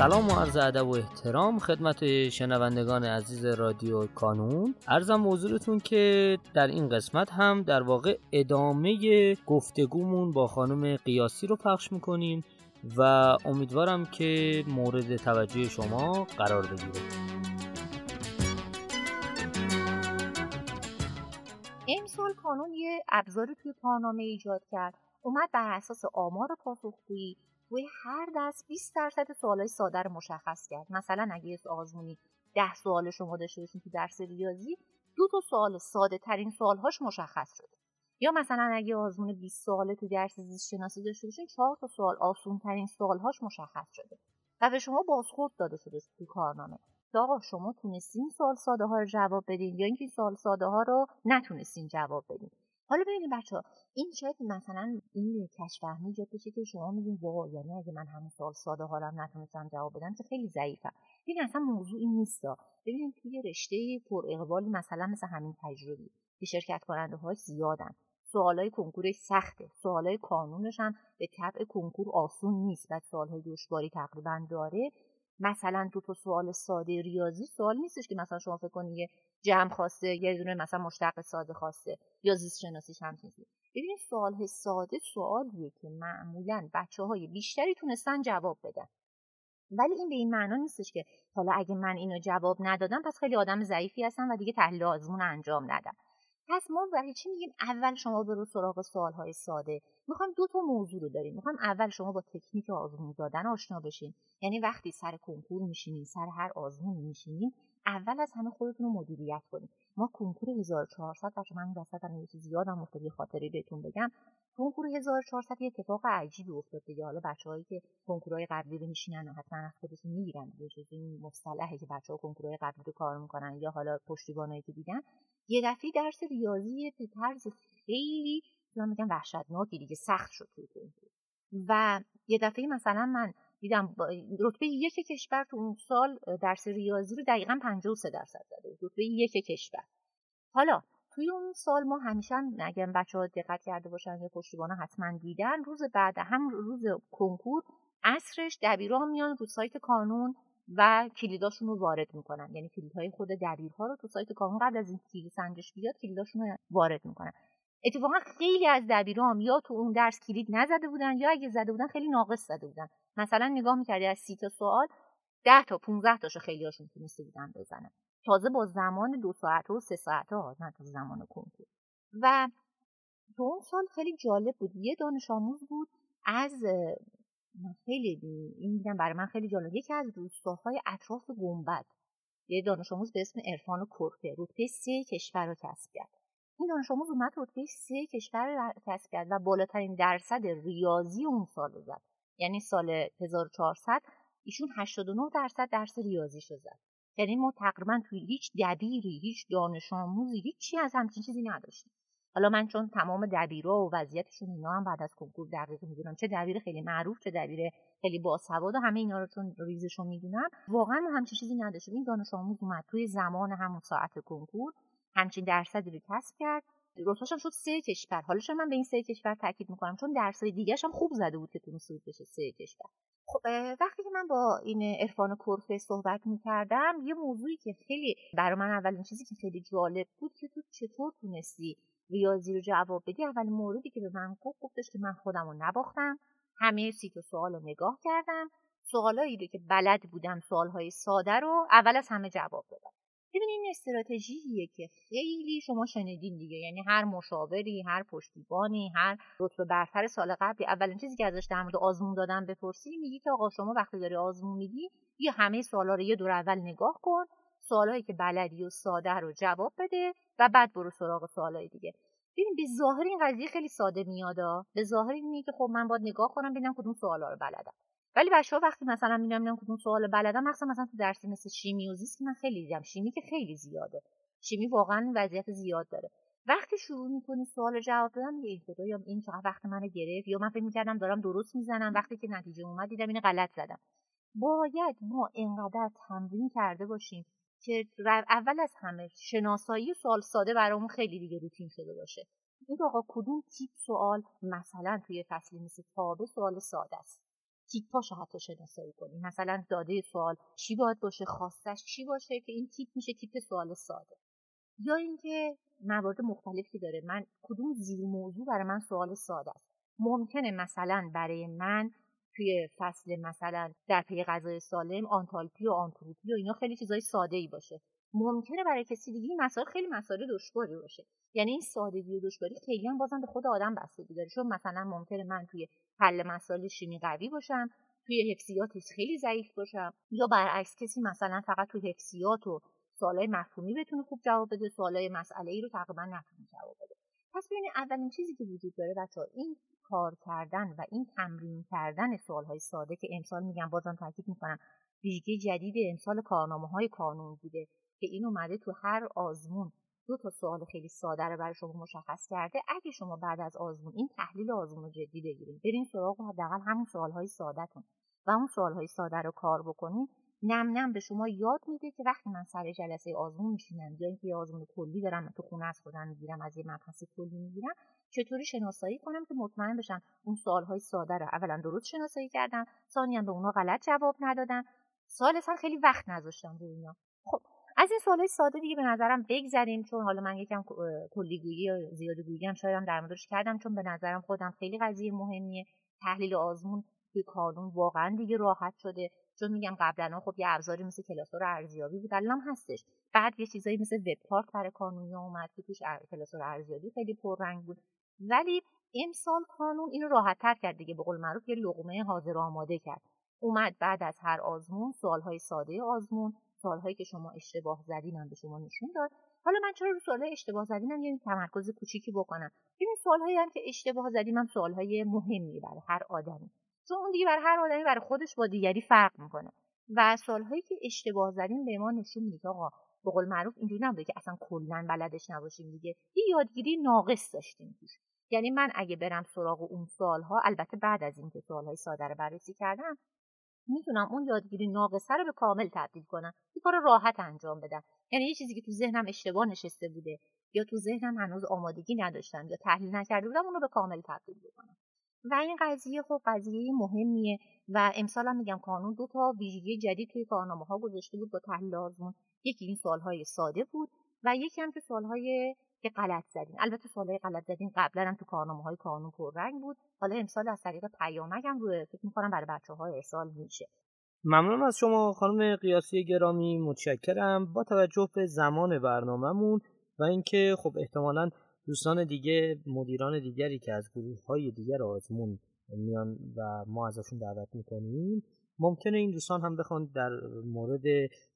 سلام و عرض ادب و احترام خدمت شنوندگان عزیز رادیو کانون. ارزم حضورتون که در این قسمت هم در واقع ادامه گفتگومون با خانم قیاسی رو پخش می‌کنیم و امیدوارم که مورد توجه شما قرار بگیره. امسال کانون یه ابزاری توی پارنامه ایجاد کرد. اومد بر اساس آمار پاسخگویی توی هر دست 20 درصد سوالای ساده رو مشخص کرد. مثلا اگه آزمونی 10 سوال شما داشته باشین تو درس ریاضی دو تا سوال ساده ترین سوالهاش مشخص شده. یا مثلا اگه آزمون 20 سواله تو درس زیست شناسی داشته باشین 4 تا سوال آسون ترین سوالهاش مشخص شده و به شما بازخورد داده شده تو کارنامه. آقا شما تونستین سوال ساده ها رو جواب بدین یا اینکه سوال ساده ها رو نتونستین جواب بدین. حالا ببینید بچه ها این شاید مثلا این کشفهمی ایجاد بشه که شما میگین وا یعنی اگه من همون سوال ساده حالم نتونستم جواب بدم که خیلی ضعیفم. ببین اصلا این نیست ببینید توی رشته پر اقبالی مثلا مثل همین تجربی که شرکت کننده های زیادن. سوالای کنکور سخته. سوالای کانونش هم به طبع کنکور آسون نیست. و سوالهای دشواری تقریبا داره. مثلا دو تا سوال ساده ریاضی سوال نیستش که مثلا شما فکر کنید یه جمع خواسته یه دونه مثلا مشتق ساده خواسته یا زیست شناسیش هم چیزی. ببینید سوال ساده سوالیه که معمولا بچه های بیشتری تونستن جواب بدن. ولی این به این معنا نیستش که حالا اگه من اینو جواب ندادم پس خیلی آدم ضعیفی هستم و دیگه تحلیل آزمون انجام ندم پس ما برای چی میگیم اول شما برو سراغ سوال های ساده؟ می‌خوایم دو تا موضوع رو داریم. می‌خوایم اول شما با تکنیک آزمون دادن آشنا بشین. یعنی وقتی سر کنکور میشینین سر هر آزمون میشینین اول از همه خودتون رو مدیریت کنید. ما کنکور 1400 بچه من وسط یه چیزی یادم افتاد یه خاطره بهتون بگم. کنکور 1400 یه اتفاق عجیبی افتاد دیگه. حالا بچه‌هایی که کنکورهای قبلی رو میشینن و حتما از خودشون می‌گیرن یه چیزی مصطلحه که بچه‌ها کنکورهای قبلی رو کار می‌کنن یا حالا پشتیبانایی که دیدن. یه دفعه درس ریاضی به طرز خیلی من میگم وحشتناکی دیگه سخت شد توی کنکور. و یه دفعه مثلا من دیدم رتبه یک کشور تو اون سال درس ریاضی رو دقیقا 53 درصد زده رتبه یک کشور. حالا توی اون سال ما همیشه اگر بچه ها دقت کرده باشن یا پشتیبان حتما دیدن روز بعد هم روز کنکور اصرش دبیران میان رو سایت کانون و کلیداشون رو وارد می‌کنن. یعنی کلیدهای خود دبیرها رو تو سایت کانون قبل از این کلید سنجش بیاد کلیداشون رو وارد می‌کنن. اتفاقا خیلی از دبیرام یا تو اون درس کلید نزده بودن یا اگه زده بودن خیلی ناقص زده بودن. مثلا نگاه می‌کردی از سی تا سوال ده تا 15 تاشو خیلی هاشون تونسته بودن بزنن. تازه با زمان دو ساعت و سه ساعت ها نه تا زمان کنکور. و تو اون سال خیلی جالب بود. یه دانش آموز بود از خیلی این میگم برای من خیلی جالب. یکی از روستاهای اطراف گنبد. یه دانش آموز به اسم عرفان کرپه رتبه سه کشور رو کسب کرد. این دانش آموز اومد رتبه سه کشور رو کسب کرد و بالاترین درصد ریاضی اون سال رو زد. یعنی سال 1400 ایشون 89 درصد درس ریاضی شد یعنی ما تقریبا توی هیچ دبیری هیچ دانش آموزی هیچی از همچین چیزی نداشتیم. حالا من چون تمام دبیرا و وضعیتشون اینا هم بعد از کنکور دقیق می‌دونم چه دبیر خیلی معروف چه دبیر خیلی باسواد و همه اینا رو چون ریزشون می‌دونم واقعا ما همچین چیزی نداشتیم. این دانش آموز اومد توی زمان همون ساعت کنکور همچین درصدی رو کسب کرد. رتبهش شد سه کشور. حالا من به این سه کشور تاکید می‌کنم؟ چون درسای دیگه هم خوب زده بود که تونسته بود بشه سه کشور. خب وقتی که من با این عرفان کرفه صحبت می‌کردم یه موضوعی که خیلی برای من اولین چیزی که خیلی جالب بود که تو چطور تونستی ریاضی رو جواب بدی اول موردی که به من گفت گفتش که من خودم رو نباختم. همه سی تا سوال رو نگاه کردم. سوالایی رو که بلد بودم سوالهای ساده رو اول از همه جواب دادم. ببین این استراتژیه که خیلی شما شنیدین دیگه. یعنی هر مشاوری هر پشتیبانی هر رتبه برتر سال قبلی. اولین چیزی که ازش در مورد آزمون دادن بپرسی میگی که آقا شما وقتی داری آزمون میدی یه همه سوالا رو یه دور اول نگاه کن. سوالایی که بلدی و ساده رو جواب بده و بعد برو سراغ سوالای دیگه. ببین به ظاهر این قضیه خیلی ساده میادا به ظاهر اینه که خب من باید نگاه کنم ببینم کدوم سوالا رو بلدم. ولی بچه ها وقتی مثلا می‌بینم می‌بینم کدوم سوال بلدم مثلا مثلا تو درسی مثل شیمی و زیست که من خیلی دیدم. شیمی که خیلی زیاده. شیمی واقعا وضعیت زیاد داره. وقتی شروع می‌کنی سوال جواب دادن یه این خدا یا این چقدر وقت منو گرفت؟ یا من فکر می‌کردم دارم درست می‌زنم. وقتی که نتیجه اومد دیدم اینو غلط زدم. باید ما انقدر تمرین کرده باشیم که اول از همه شناسایی سوال ساده برامون خیلی دیگه روتین شده باشه. این آقا کدوم تیپ سوال مثلا توی فصلی مثل تابه سوال ساده است؟ تیپاشو حتی شناسایی کنیم مثلا داده سوال چی باید باشه خواستش چی باشه که این تیپ میشه تیپ سوال ساده. یا اینکه موارد مختلفی داره. من کدوم زیر موضوع برای من سوال ساده است؟ ممکنه مثلا برای من توی فصل مثلا در پی غذای سالم آنتالپی و آنتروپی و اینا خیلی چیزای ساده ای باشه. ممکنه برای کسی دیگه این مسائل خیلی مسائل دشواری باشه. یعنی این سادگی و دشواری خیلی هم بازم به خود آدم بستگی داره. چون مثلا ممکنه من توی حل مسائل شیمی قوی باشم توی حفظیاتش خیلی ضعیف باشم. یا برعکس کسی مثلا فقط توی حفظیات و سوالای مفهومی بتونه خوب جواب بده سوالای مسئله ای رو تقریبا نتونه جواب بده. پس ببینید اولین چیزی که وجود داره بچه این کار کردن و این تمرین کردن سوالهای ساده که امسال میگم بازم تاکید می‌کنم ویژگی جدید امسال کارنامه های قانون بوده که این اومده تو هر آزمون دو تا سوال خیلی ساده رو برای شما مشخص کرده. اگه شما بعد از آزمون این تحلیل آزمون رو جدی بگیرید برین سراغ حداقل همون سوالهای سادهتون و اون سوالهای ساده رو کار بکنید نم نم به شما یاد میده که وقتی من سر جلسه آزمون میشینم یا اینکه آزمون کلی دارم تو خونه از خودم می‌گیرم از یه مبحث کلی می‌گیرم چطوری شناسایی کنم که مطمئن بشم اون سوالهای ساده رو اولا درست شناسایی کردم ثانیا به اونا غلط جواب ندادم. سال خیلی وقت نذاشتم روی اینا. خب از این سوالای ساده دیگه به نظرم بگذریم چون حالا من یکم کلیگویی یا زیاده گویی هم شاید در موردش کردم چون به نظرم خودم خیلی قضیه مهمیه. تحلیل آزمون توی کانون واقعا دیگه راحت شده. چون میگم قبلا خب یه ابزاری مثل کلاسور ارزیابی بود الان هستش. بعد یه چیزایی مثل وب پارک برای کانونی اومد که توش کلاسور ارزیابی خیلی پررنگ بود. ولی امسال کانون اینو راحت تر کرد دیگه به قول معروف یه لقمه حاضر آماده کرد. اومد بعد از هر آزمون سوالهای ساده آزمون سوالهایی که شما اشتباه زدین به شما نشون داد. حالا من چرا رو سوالهای اشتباه زدینم یه تمرکز کوچیکی بکنم؟ این سوالهایی هم که اشتباه زدیم هم سوالهای مهمی برای هر آدمی. چون اون دیگه برای هر آدمی برای خودش با دیگری فرق می‌کنه. و سوالهایی که اشتباه زدیم به ما نشون میده آقا به قول معروف اینجوری نبوده که اصلا کلا بلدش نباشیم دیگه. یه یادگیری ناقص داشتیم توش. یعنی من اگه برم سراغ اون سوالها البته بعد از اینکه سوالهای ساده رو بررسی کردم می‌تونم اون یادگیری ناقصه رو به کامل تبدیل کنم. یه کار راحت انجام بدم. یعنی یه چیزی که تو ذهنم اشتباه نشسته بوده یا تو ذهنم هنوز آمادگی نداشتم یا تحلیل نکرده بودم اون رو به کامل تبدیل بکنم. و این قضیه خب قضیه مهمیه و امسال هم میگم قانون دو تا ویژگی جدید توی کارنامه ها گذاشته بود با تحلیل آزمون یکی این سوالهای ساده بود و یکی هم که سوالهای که غلط زدین البته سوالای غلط زدین قبلا هم تو کارنامه های قانون پررنگ بود. حالا امسال از طریق پیامک هم روی فکر می‌کنم برای بچه های ارسال میشه. ممنون از شما خانم قیاسی گرامی. متشکرم. با توجه به زمان برنامهمون و اینکه خب احتمالا دوستان دیگه مدیران دیگری که از گروه های دیگر آزمون میان و ما ازشون دعوت می‌کنیم ممکنه این دوستان هم بخوان در مورد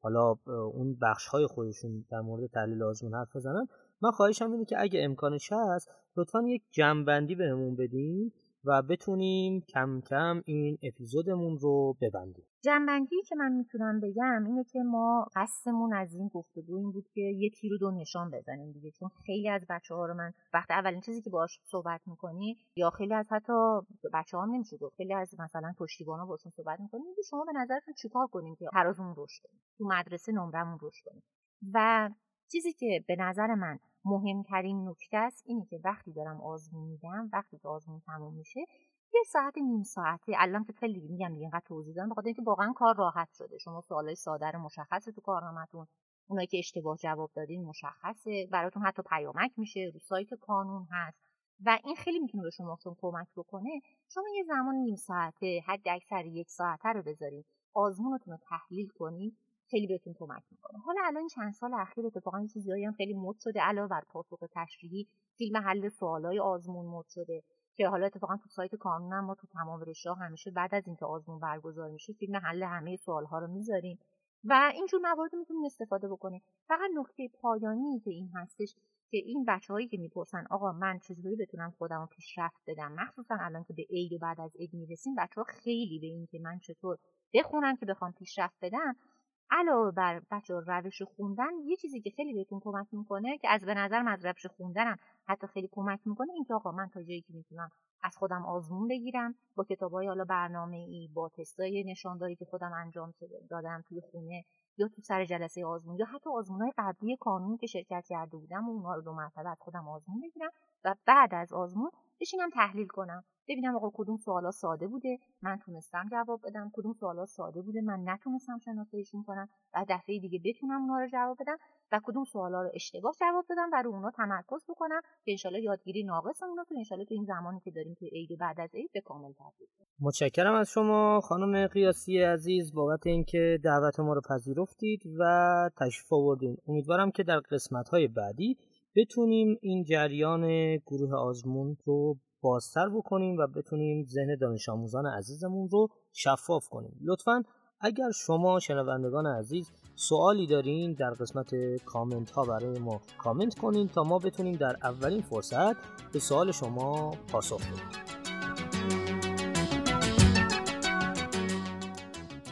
حالا اون بخش های خودشون در مورد تحلیل آزمون حرف بزنن. من خواهشم اینه که اگه امکانش هست لطفا یک جمعبندی بهمون بدین. و بتونیم کم کم این اپیزودمون رو ببندیم. جنبندی که من می‌تونم بگم اینه که ما قصدمون از این گفتگو این بود که یه تیر دو نشان بزنیم دیگه چون خیلی از بچه ها رو من وقت اولین چیزی که باش صحبت می‌کنی یا خیلی از حتی بچه ها نمیشه گفت خیلی از مثلا پشتیبان ها باشون صحبت می‌کنی میگه شما به نظرتون چیکار کنیم که ترازمون رشد کنیم؟ تو مدرسه نمرمون رشد کنیم؟ و چیزی که به نظر من مهمترین نکته است اینه که وقتی دارم آزمون میدم وقتی که آزمون تموم میشه یه ساعت نیم ساعته الان که خیلی میگم دیگه اینقدر توضیح دادم بخاطر اینکه واقعا کار راحت شده. شما سوالای ساده رو مشخصه تو کارنامهتون. اونایی که اشتباه جواب دادین مشخصه. براتون حتی پیامک میشه. رو سایت کانون هست. و این خیلی می‌تونه به شما کمک بکنه. شما یه زمان نیم ساعته حد اکثر یک ساعته رو بذارید آزمونتون رو تحلیل کنید خیلی بهتون کمک می‌کنه. حالا الان چند سال اخیر اتفاقا این چیزایی هم خیلی مد شده علاوه بر پاسخ تشریحی فیلم حل سوالای آزمون مد شده که حالا اتفاقا تو سایت کانون ما تو تمام رشته همیشه بعد از اینکه آزمون برگزار میشه فیلم حل همه سوالها رو می‌ذاریم. و اینجور موارد می‌تونیم استفاده بکنیم فقط نکته پایانی که این هستش که این بچههایی که می‌پرسن آقا من چجوری بتونم خودم رو پیشرفت بدم؟ مخصوصا الان که به عید و بعد از عید می‌رسیم بچه ها خیلی به این که من چطور بخونم که بخوام پیشرفت بدم علاوه بر بچه روش خوندن یه چیزی که خیلی بهتون کمک می‌کنه که از به نظرم از روش خوندنم حتی خیلی کمک می‌کنه اینکه آقا من تا جایی که می‌تونم از خودم آزمون بگیرم با کتابای حالا برنامه ای با تستای نشانداری که خودم انجام دادم توی خونه یا تو سر جلسه آزمون یا حتی های قبلی کانون که شرکت کرده بودم و اونها رو دو مرتبه از خودم آزمون بگیرم و بعد از آزمون بشینم تحلیل کنم. ببینم آقا کدوم سوالا ساده بوده. من تونستم جواب بدم. کدوم سوالا ساده بوده. من نتونستم شناساییشون کنم. و دفعه دیگه بتونم اونا رو جواب بدم. و کدوم سوالا رو اشتباه جواب بدم و رو اونا تمرکز بکنم که انشالله یادگیری ناقص اونا تو انشالله تو این زمانی که داریم که عید بعد از عید به کامل تبدیل متشکرم از شما. خانم قیاسی عزیز بابت اینکه دعوت ما رو پذیرفتید و تشریف آوردین. امیدوارم که در قسمت های بعدی بتونیم این جریان گروه آزمون رو بازتر بکنیم و بتونیم ذهن دانش آموزان عزیزمون رو شفاف کنیم. لطفا اگر شما شنوندگان عزیز سوالی دارین در قسمت کامنت ها برای ما کامنت کنین تا ما بتونیم در اولین فرصت به سوال شما پاسخ بدیم.